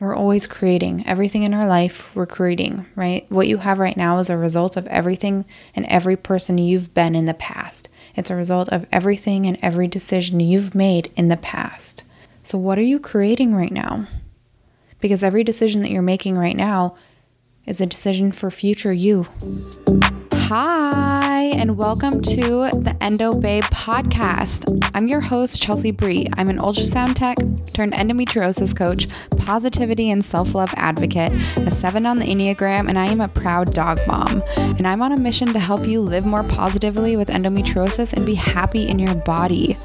We're always creating. Everything in our life, we're creating, right? What you have right now is a result of everything and every person you've been in the past. It's a result of everything and every decision you've made in the past. So, what are you creating right now? Because every decision that you're making right now is a decision for future you. Hi, and welcome to the Endo Babe podcast. I'm your host, Chelsea Bri. I'm an ultrasound tech turned endometriosis coach, positivity and self love advocate, a seven on the Enneagram, and I am a proud dog mom. And I'm on a mission to help you live more positively with endometriosis and be happy in your body.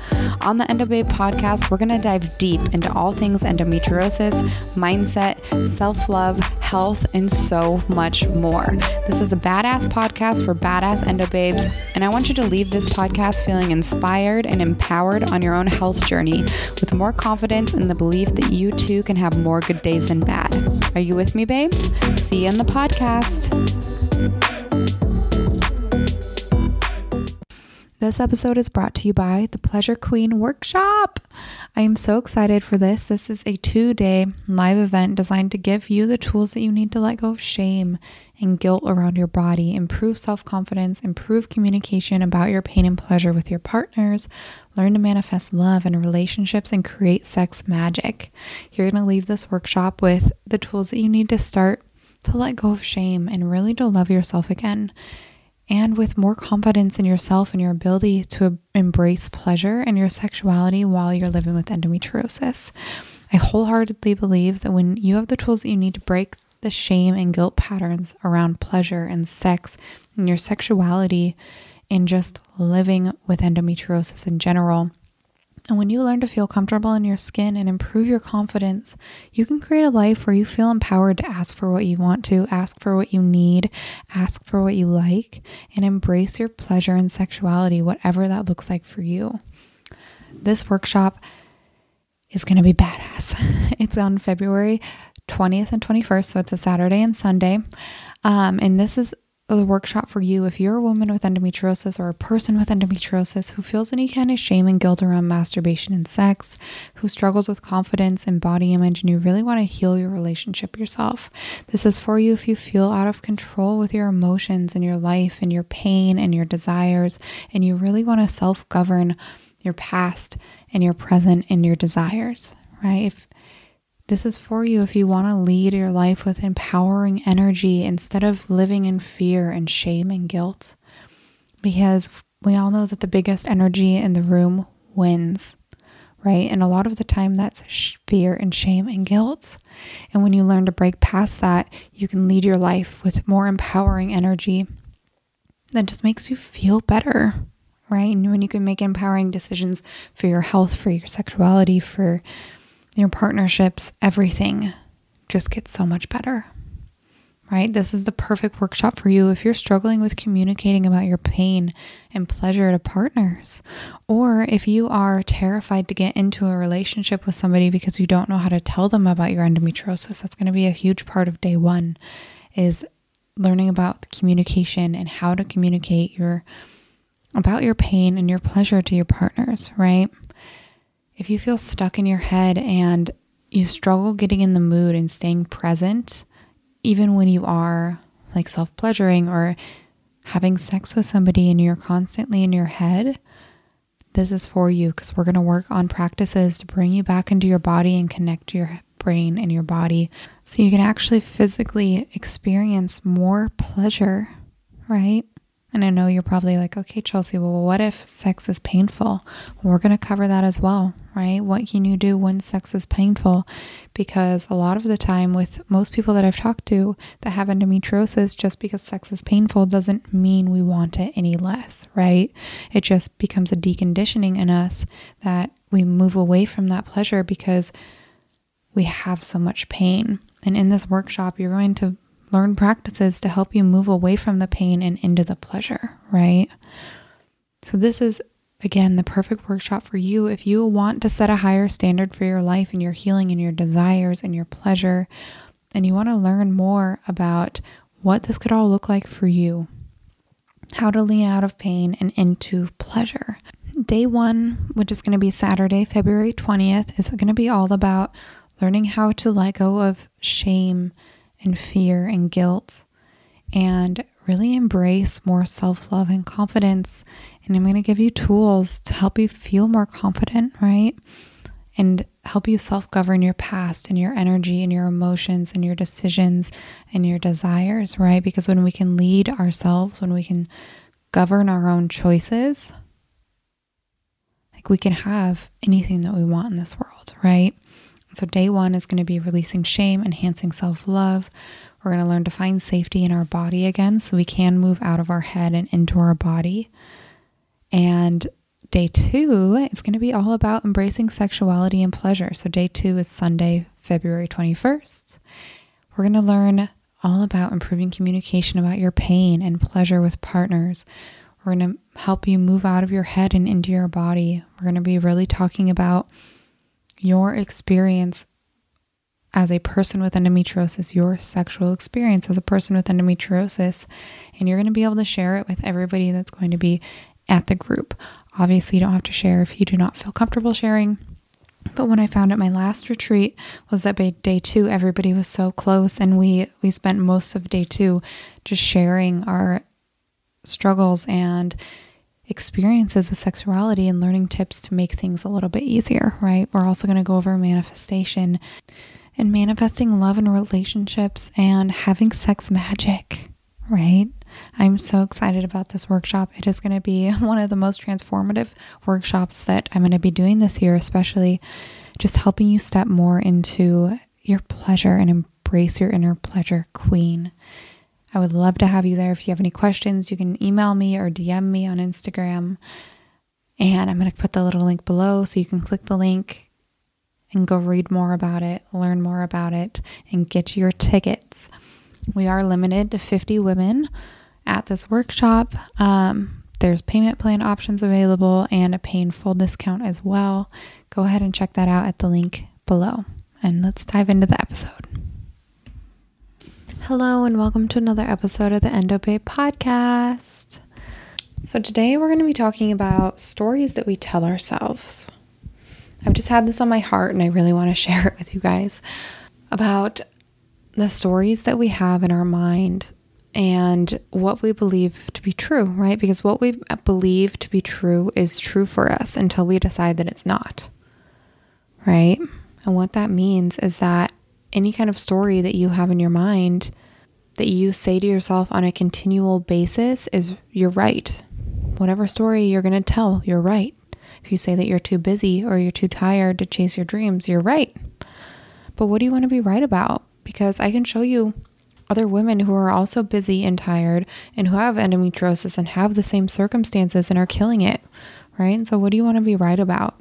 On the Endo Babe podcast, we're going to dive deep into all things endometriosis, mindset, self love, health, and so much more. This is a badass podcast for badass endo babes, and I want you to leave this podcast feeling inspired and empowered on your own health journey with more confidence and the belief that you too can have more good days than bad. Are you with me, babes? See you in the podcast. This episode is brought to you by the Pleasure Queen Workshop. I am so excited for this. This is a two day live event designed to give you the tools that you need to let go of shame and guilt around your body, improve self confidence, improve communication about your pain and pleasure with your partners, learn to manifest love in relationships, and create sex magic. You're going to leave this workshop with the tools that you need to start to let go of shame and really to love yourself again. And with more confidence in yourself and your ability to embrace pleasure and your sexuality while you're living with endometriosis. I wholeheartedly believe that when you have the tools that you need to break the shame and guilt patterns around pleasure and sex and your sexuality and just living with endometriosis in general. And when you learn to feel comfortable in your skin and improve your confidence, you can create a life where you feel empowered to ask for what you want to, ask for what you need, ask for what you like, and embrace your pleasure and sexuality, whatever that looks like for you. This workshop is going to be badass. It's on February 20th and 21st. So it's a Saturday and Sunday. Um, and this is the workshop for you if you're a woman with endometriosis or a person with endometriosis who feels any kind of shame and guilt around masturbation and sex, who struggles with confidence and body image, and you really want to heal your relationship yourself. This is for you if you feel out of control with your emotions and your life and your pain and your desires, and you really want to self govern your past and your present and your desires, right? If this is for you if you want to lead your life with empowering energy instead of living in fear and shame and guilt. Because we all know that the biggest energy in the room wins, right? And a lot of the time that's fear and shame and guilt. And when you learn to break past that, you can lead your life with more empowering energy that just makes you feel better, right? And when you can make empowering decisions for your health, for your sexuality, for your partnerships, everything just gets so much better. Right? This is the perfect workshop for you if you're struggling with communicating about your pain and pleasure to partners, or if you are terrified to get into a relationship with somebody because you don't know how to tell them about your endometriosis. That's going to be a huge part of day 1 is learning about communication and how to communicate your about your pain and your pleasure to your partners, right? If you feel stuck in your head and you struggle getting in the mood and staying present, even when you are like self pleasuring or having sex with somebody and you're constantly in your head, this is for you because we're going to work on practices to bring you back into your body and connect your brain and your body so you can actually physically experience more pleasure, right? And I know you're probably like, okay, Chelsea, well, what if sex is painful? We're going to cover that as well, right? What can you do when sex is painful? Because a lot of the time, with most people that I've talked to that have endometriosis, just because sex is painful doesn't mean we want it any less, right? It just becomes a deconditioning in us that we move away from that pleasure because we have so much pain. And in this workshop, you're going to learn practices to help you move away from the pain and into the pleasure, right? So, this is again the perfect workshop for you if you want to set a higher standard for your life and your healing and your desires and your pleasure, and you want to learn more about what this could all look like for you, how to lean out of pain and into pleasure. Day one, which is going to be Saturday, February 20th, is going to be all about learning how to let go of shame and fear and guilt and really embrace more self love and confidence. And I'm going to give you tools to help you feel more confident, right? And help you self govern your past and your energy and your emotions and your decisions and your desires, right? Because when we can lead ourselves, when we can govern our own choices, like we can have anything that we want in this world, right? So, day one is going to be releasing shame, enhancing self love. We're going to learn to find safety in our body again so we can move out of our head and into our body. And day two is going to be all about embracing sexuality and pleasure. So, day two is Sunday, February 21st. We're going to learn all about improving communication about your pain and pleasure with partners. We're going to help you move out of your head and into your body. We're going to be really talking about your experience as a person with endometriosis, your sexual experience as a person with endometriosis, and you're going to be able to share it with everybody that's going to be at the group. Obviously, you don't have to share if you do not feel comfortable sharing. But when I found at my last retreat was that by day two, everybody was so close, and we we spent most of day two just sharing our struggles and experiences with sexuality and learning tips to make things a little bit easier, right? We're also going to go over manifestation and manifesting love and relationships and having sex magic, right? I'm so excited about this workshop. It is going to be one of the most transformative workshops that I'm going to be doing this year, especially just helping you step more into your pleasure and embrace your inner pleasure queen. I would love to have you there. If you have any questions, you can email me or DM me on Instagram. And I'm going to put the little link below so you can click the link and go read more about it, learn more about it, and get your tickets. We are limited to 50 women at this workshop. Um, there's payment plan options available and a pay in full discount as well. Go ahead and check that out at the link below. And let's dive into the episode. Hello, and welcome to another episode of the EndoBabe podcast. So, today we're going to be talking about stories that we tell ourselves. I've just had this on my heart, and I really want to share it with you guys about the stories that we have in our mind and what we believe to be true, right? Because what we believe to be true is true for us until we decide that it's not, right? And what that means is that any kind of story that you have in your mind that you say to yourself on a continual basis is you're right. Whatever story you're going to tell, you're right. If you say that you're too busy or you're too tired to chase your dreams, you're right. But what do you want to be right about? Because I can show you other women who are also busy and tired and who have endometriosis and have the same circumstances and are killing it, right? So, what do you want to be right about?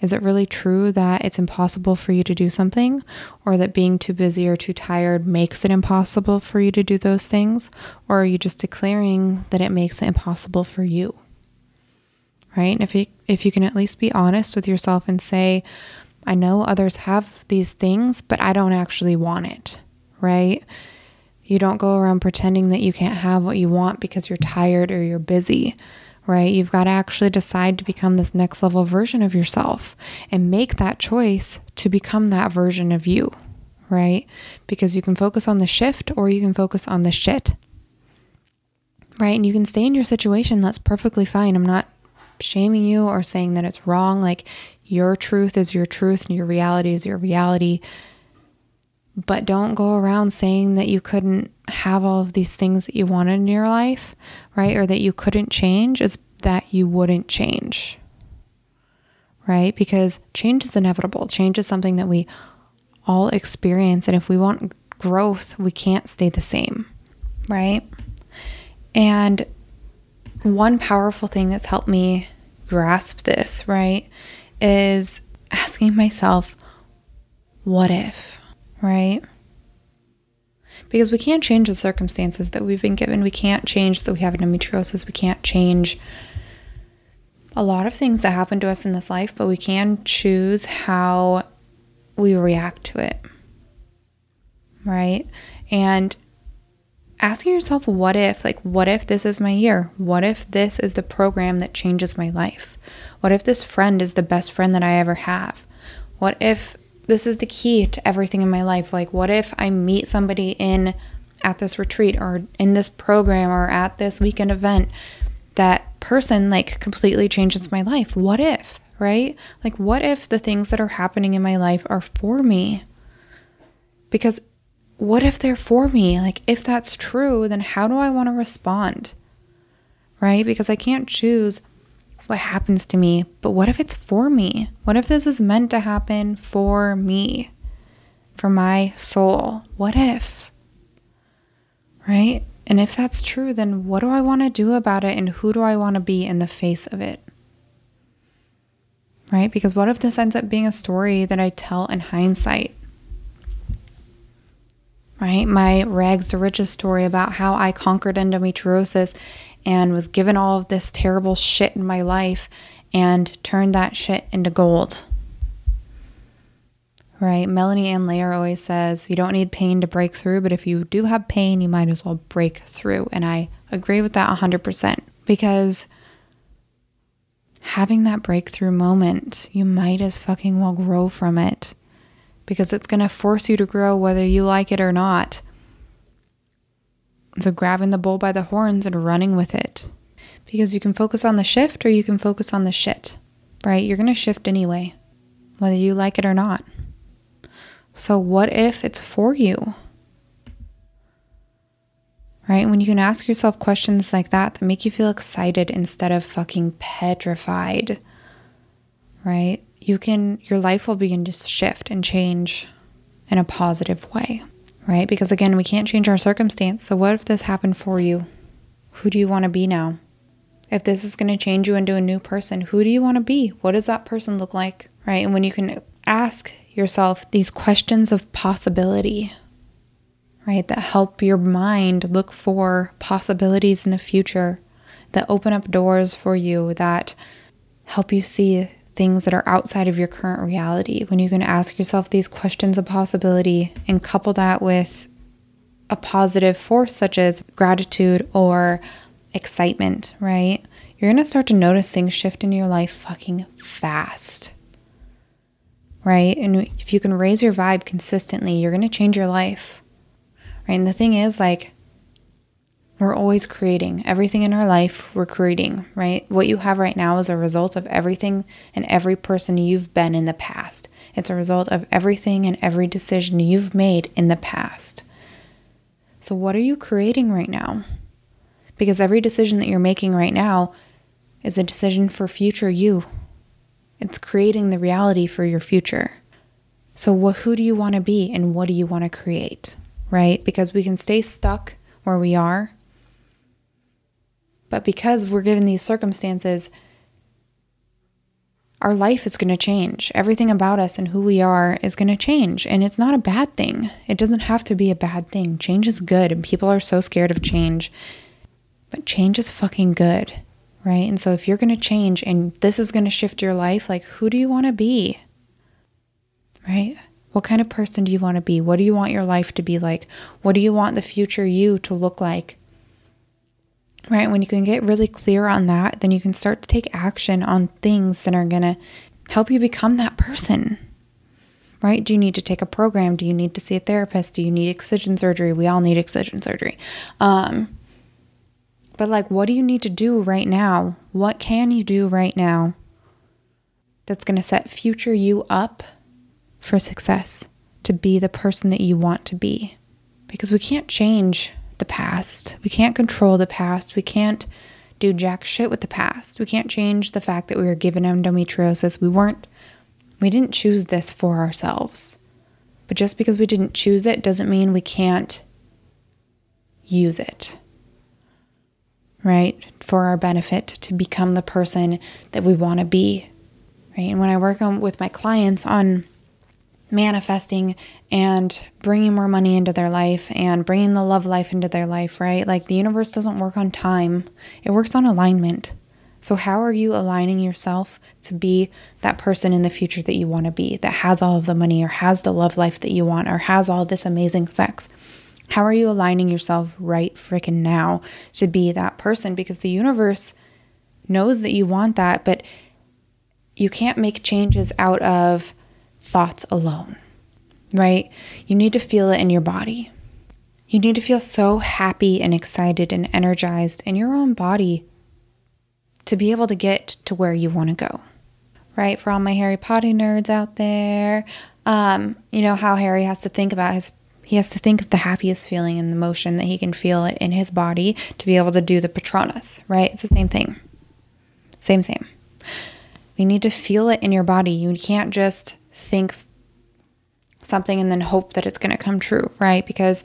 Is it really true that it's impossible for you to do something, or that being too busy or too tired makes it impossible for you to do those things? Or are you just declaring that it makes it impossible for you? Right? And if you if you can at least be honest with yourself and say, I know others have these things, but I don't actually want it, right? You don't go around pretending that you can't have what you want because you're tired or you're busy right? You've got to actually decide to become this next level version of yourself and make that choice to become that version of you, right? Because you can focus on the shift or you can focus on the shit, right? And you can stay in your situation. That's perfectly fine. I'm not shaming you or saying that it's wrong. Like your truth is your truth and your reality is your reality. But don't go around saying that you couldn't have all of these things that you wanted in your life, right? Or that you couldn't change is that you wouldn't change, right? Because change is inevitable. Change is something that we all experience. And if we want growth, we can't stay the same, right? And one powerful thing that's helped me grasp this, right, is asking myself, what if? Right? Because we can't change the circumstances that we've been given. We can't change that we have endometriosis. We can't change a lot of things that happen to us in this life, but we can choose how we react to it. Right? And asking yourself, what if? Like, what if this is my year? What if this is the program that changes my life? What if this friend is the best friend that I ever have? What if this is the key to everything in my life. Like, what if I meet somebody in at this retreat or in this program or at this weekend event that person like completely changes my life? What if, right? Like, what if the things that are happening in my life are for me? Because what if they're for me? Like, if that's true, then how do I want to respond? Right? Because I can't choose what happens to me, but what if it's for me? What if this is meant to happen for me, for my soul? What if? Right? And if that's true, then what do I want to do about it and who do I want to be in the face of it? Right? Because what if this ends up being a story that I tell in hindsight? Right? My rags to riches story about how I conquered endometriosis and was given all of this terrible shit in my life and turned that shit into gold. Right? Melanie Ann Layer always says, you don't need pain to break through, but if you do have pain, you might as well break through. And I agree with that 100% because having that breakthrough moment, you might as fucking well grow from it because it's going to force you to grow whether you like it or not. So, grabbing the bull by the horns and running with it. Because you can focus on the shift or you can focus on the shit, right? You're going to shift anyway, whether you like it or not. So, what if it's for you? Right? When you can ask yourself questions like that that make you feel excited instead of fucking petrified, right? You can, your life will begin to shift and change in a positive way right? Because again, we can't change our circumstance. So, what if this happened for you? Who do you want to be now? If this is going to change you into a new person, who do you want to be? What does that person look like, right? And when you can ask yourself these questions of possibility, right, that help your mind look for possibilities in the future, that open up doors for you, that help you see things that are outside of your current reality, when you can ask yourself these questions of possibility and couple that with a positive force such as gratitude or excitement, right? You're to start to notice things shift in your life fucking fast. Right? And if you can raise your vibe consistently, you're to change your life. Right? And the thing is like we're always creating. Everything in our life, we're creating, right? What you have right now is a result of everything and every person you've been in the past. It's a result of everything and every decision you've made in the past. So, what are you creating right now? Because every decision that you're making right now is a decision for future you. It's creating the reality for your future. So, who do you want to be and what do you want to create, right? Because we can stay stuck where we are but because we're given these circumstances, our life is going to change. Everything about us and who we are is going to change. And it's not a bad thing. It doesn't have to be a bad thing. Change is good, and people are so scared of change. But change is fucking good, right? And so if you're going to change and this is going to shift your life, like who do you want to be? Right? What kind of person do you want to be? What do you want your life to be like? What do you want the future you to look like? Right? When you can get really clear on that, then you can start to take action on things that are going to help you become that person, right? Do you need to take a program? Do you need to see a therapist? Do you need excision surgery? We all need excision surgery. Um, but like, what do you need to do right now? What can you do right now that's going to set future you up for success to be the person that you want to be? Because we can't change the past. We can't control the past. We can't do jack shit with the past. We can't change the fact that we were given endometriosis. We weren't, we didn't choose this for ourselves. But just because we didn't choose it doesn't mean we can't use it, right? For our benefit to become the person that we want to be, right? And when I work on, with my clients on manifesting and bringing more money into their life and bringing the love life into their life, right? Like the universe doesn't work on time, it works on alignment. So, how are you aligning yourself to be that person in the future that you want to be, that has all of the money or has the love life that you want or has all this amazing sex? How are you aligning yourself right freaking now to be that person? Because the universe knows that you want that, but you can't make changes out of thoughts alone, right? You need to feel it in your body. You need to feel so happy and excited and energized in your own body to be able to get to where you want to go, right? For all my Harry Potter nerds out there, um, you know how Harry has to think about his he has to think of the happiest feeling and the motion that he can feel it in his body to be able to do the Patronus, right? It's the same thing. Same, same. You need to feel it in your body. You can't just think something and then hope that it's going to come true, right? Because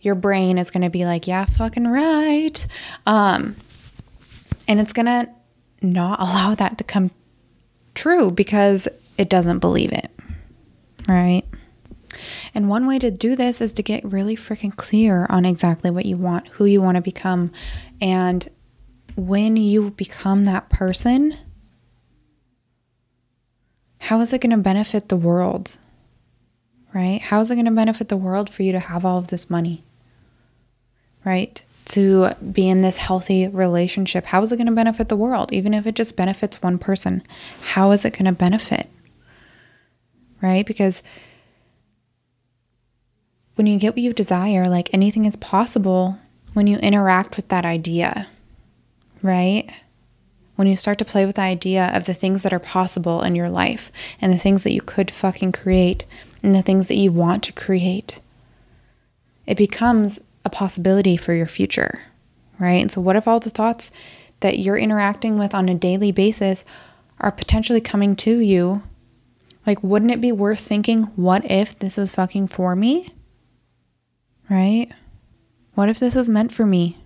your brain is going to be like, yeah, fucking right. Um, and it's going to not allow that to come true because it doesn't believe it, right? And one way to do this is to get really freaking clear on exactly what you want, who you want to become. And when you become that person, how is it going to benefit the world? Right? How is it going to benefit the world for you to have all of this money? Right? To be in this healthy relationship, how is it going to benefit the world? Even if it just benefits one person, how is it going to benefit? Right? Because when you get what you desire, like anything is possible when you interact with that idea, right? When you start to play with the idea of the things that are possible in your life and the things that you could fucking create and the things that you want to create, it becomes a possibility for your future, right? And so, what if all the thoughts that you're interacting with on a daily basis are potentially coming to you? Like, wouldn't it be worth thinking, what if this was fucking for me? right? What if this is meant for me?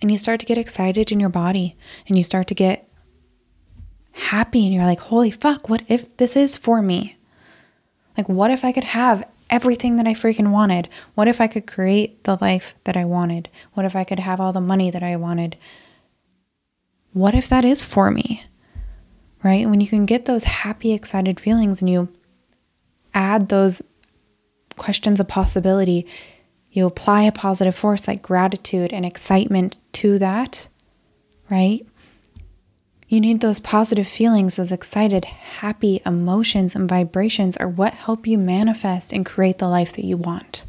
And you start to get excited in your body and you start to get happy and you're like, holy fuck, what if this is for me? Like, what if I could have everything that I freaking wanted? What if I could create the life that I wanted? What if I could have all the money that I wanted? What if that is for me? Right? When you can get those happy, excited feelings and you add those questions of possibility, you apply a positive force like gratitude and excitement to that, right? You need those positive feelings, those excited, happy emotions and vibrations are what help you manifest and create the life that you want.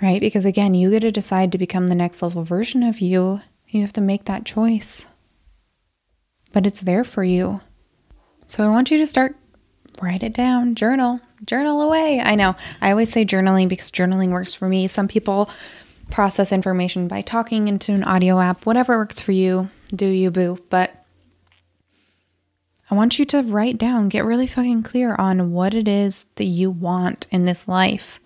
Right? Because again, you get to decide to become the next level version of you. You have to make that choice. But it's there for you. So I want you to start write it down, journal, journal away. I know. I always say journaling because journaling works for me. Some people process information by talking into an audio app, whatever works for you, do you boo. But I want you to write down, get really fucking clear on what it is that you want in this life.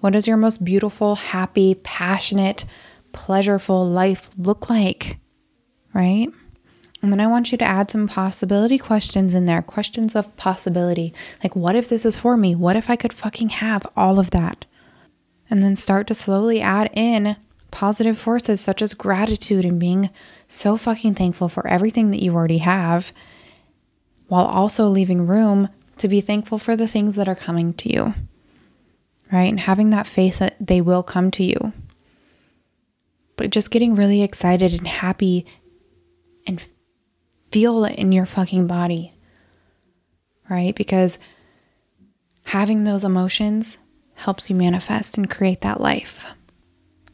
What does your most beautiful, happy, passionate, pleasureful life look like? Right? And then I want you to add some possibility questions in there, questions of possibility. Like, what if this is for me? What if I could fucking have all of that? And then start to slowly add in positive forces such as gratitude and being so fucking thankful for everything that you already have, while also leaving room to be thankful for the things that are coming to you, right? And having that faith that they will come to you. But just getting really excited and happy and feel it in your fucking body, right? Because having those emotions helps you manifest and create that life.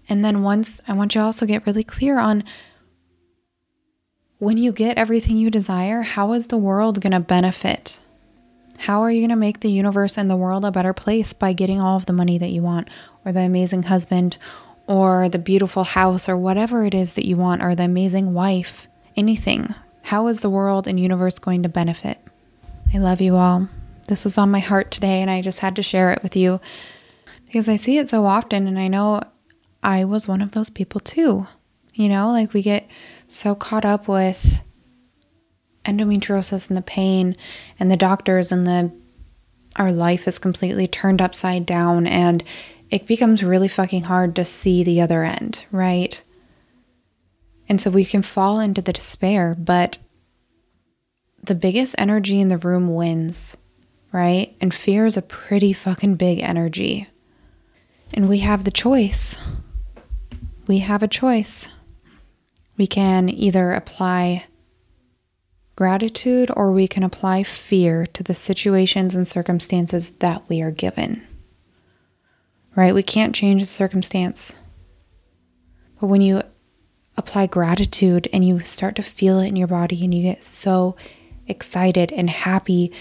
And then once I want you also get really clear on when you get everything you desire, how is the world going to benefit? How are you going to make the universe and the world a better place by getting all of the money that you want, or the amazing husband, or the beautiful house, or whatever it is that you want, or the amazing wife? Anything, how is the world and universe going to benefit? I love you all. This was on my heart today, and I just had to share it with you because I see it so often, and I know I was one of those people too. You know, like we get so caught up with endometriosis and the pain and the doctors and the our life is completely turned upside down and it becomes really fucking hard to see the other end, right? And so we can fall into the despair, but the biggest energy in the room wins, right? And fear is a pretty fucking big energy. And we have the choice. We have a choice. We can either apply gratitude or we can apply fear to the situations and circumstances that we are given. Right? We can't change the circumstance. But when you apply gratitude and you start to feel it in your body and you get so excited and happy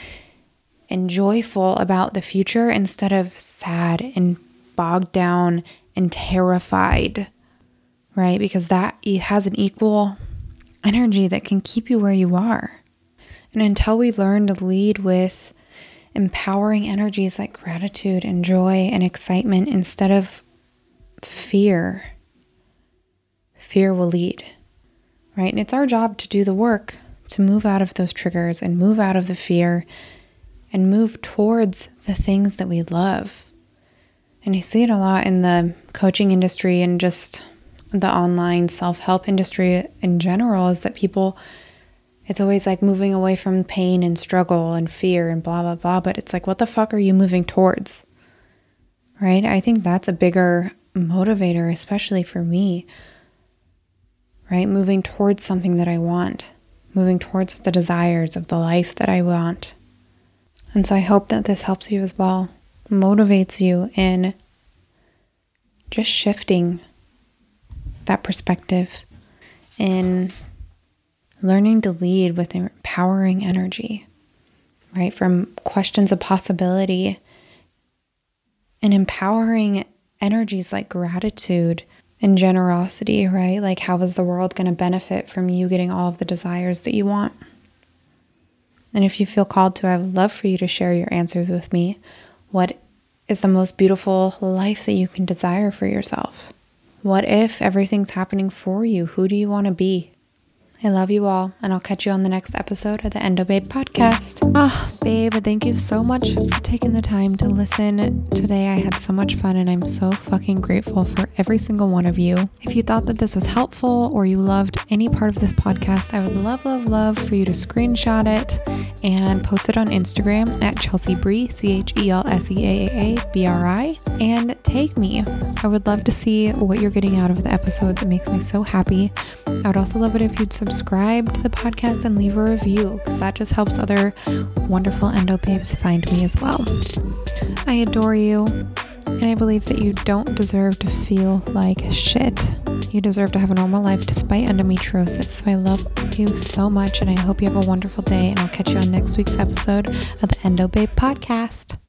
and joyful about the future instead of sad and bogged down and terrified, right? Because that has an equal energy that can keep you where you are. And until we learn to lead with empowering energies like gratitude and joy and excitement instead of fear, fear will lead, right? And it's our job to do the work to move out of those triggers and move out of the fear and move towards the things that we love. And you see it a lot in the coaching industry and just the online self help industry in general is that people, it's always like moving away from pain and struggle and fear and blah, blah, blah. But it's like, what the fuck are you moving towards? Right? I think that's a bigger motivator, especially for me. Right? Moving towards something that I want, moving towards the desires of the life that I want. And so I hope that this helps you as well, motivates you in just shifting that perspective in learning to lead with empowering energy, right? From questions of possibility and empowering energies like gratitude and generosity, right? Like, how is the world going to benefit from you getting all of the desires that you want? And if you feel called to, I would love for you to share your answers with me. What is the most beautiful life that you can desire for yourself? What if everything's happening for you? Who do you want to be? I love you all, and I'll catch you on the next episode of the Endo Babe podcast. Ah, oh, babe, thank you so much for taking the time to listen today. I had so much fun, and I'm so fucking grateful for every single one of you. If you thought that this was helpful or you loved any part of this podcast, I would love, love, love for you to screenshot it and post it on Instagram at Chelsea Bri, C H E L S E A A A B R I, and tag me. I would love to see what you're getting out of the episodes. It makes me so happy. I would also love it if you'd subscribe to the podcast and leave a review because that just helps other wonderful endo babes find me as well. I adore you, and I believe that you don't deserve to feel like shit. You deserve to have a normal life despite endometriosis. So I love you so much, and I hope you have a wonderful day. And I'll catch you on next week's episode of the Endo Babe podcast.